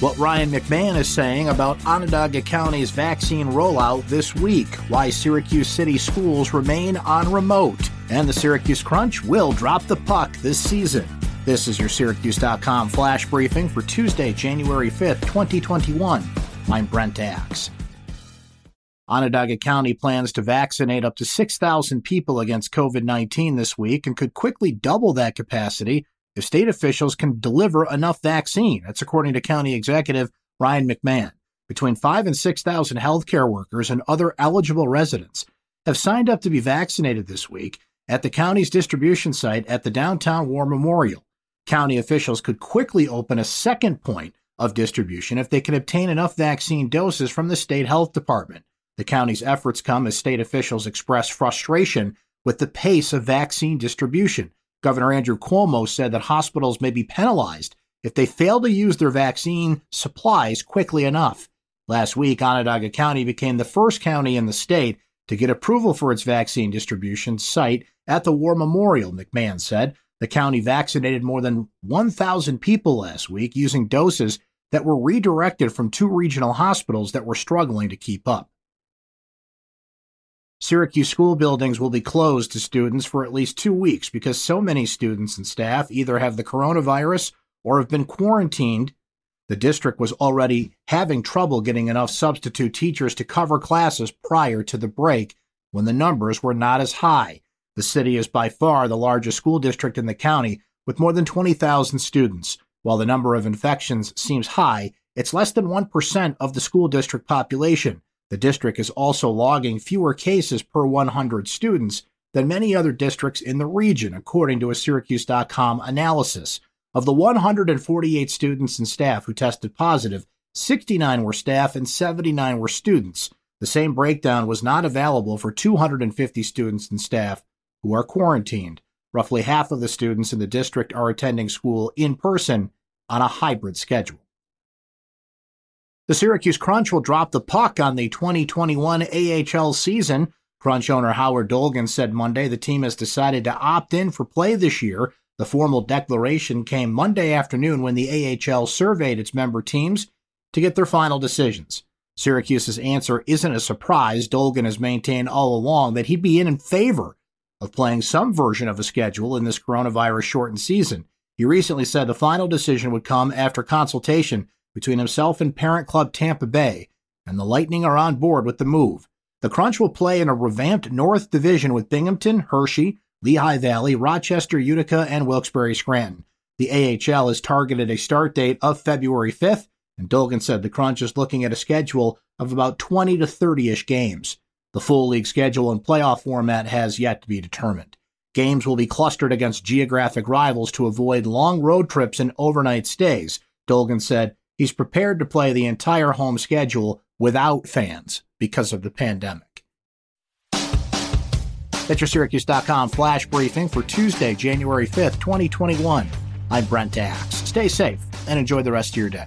What Ryan McMahon is saying about Onondaga County's vaccine rollout this week, why Syracuse City schools remain on remote, and the Syracuse Crunch will drop the puck this season. This is your Syracuse.com flash briefing for Tuesday, January 5th, 2021. I'm Brent Axe. Onondaga County plans to vaccinate up to 6,000 people against COVID 19 this week and could quickly double that capacity if state officials can deliver enough vaccine. That's according to County Executive Ryan McMahon. Between 5 and 6,000 healthcare workers and other eligible residents have signed up to be vaccinated this week at the county's distribution site at the downtown War Memorial. County officials could quickly open a second point of distribution if they can obtain enough vaccine doses from the state health department. The county's efforts come as state officials express frustration with the pace of vaccine distribution. Governor Andrew Cuomo said that hospitals may be penalized if they fail to use their vaccine supplies quickly enough. Last week, Onondaga County became the first county in the state to get approval for its vaccine distribution site at the War Memorial, McMahon said. The county vaccinated more than 1,000 people last week using doses that were redirected from two regional hospitals that were struggling to keep up. Syracuse school buildings will be closed to students for at least two weeks because so many students and staff either have the coronavirus or have been quarantined. The district was already having trouble getting enough substitute teachers to cover classes prior to the break when the numbers were not as high. The city is by far the largest school district in the county with more than 20,000 students. While the number of infections seems high, it's less than 1% of the school district population. The district is also logging fewer cases per 100 students than many other districts in the region, according to a Syracuse.com analysis. Of the 148 students and staff who tested positive, 69 were staff and 79 were students. The same breakdown was not available for 250 students and staff who are quarantined. Roughly half of the students in the district are attending school in person on a hybrid schedule. The Syracuse Crunch will drop the puck on the 2021 AHL season. Crunch owner Howard Dolgon said Monday the team has decided to opt in for play this year. The formal declaration came Monday afternoon when the AHL surveyed its member teams to get their final decisions. Syracuse's answer isn't a surprise. Dolgon has maintained all along that he'd be in, favor of playing some version of a schedule in this coronavirus shortened season. He recently said the final decision would come after consultation between himself and parent club Tampa Bay, and the Lightning are on board with the move. The Crunch will play in a revamped North Division with Binghamton, Hershey, Lehigh Valley, Rochester, Utica, and Wilkes-Barre Scranton. The AHL has targeted a start date of February 5th, and Dolgon said the Crunch is looking at a schedule of about 20 to 30 ish games. The full league schedule and playoff format has yet to be determined. Games will be clustered against geographic rivals to avoid long road trips and overnight stays. Dolgon said he's prepared to play the entire home schedule without fans because of the pandemic. That's your Syracuse.com flash briefing for Tuesday, January 5th, 2021. I'm Brent Axe. Stay safe and enjoy the rest of your day.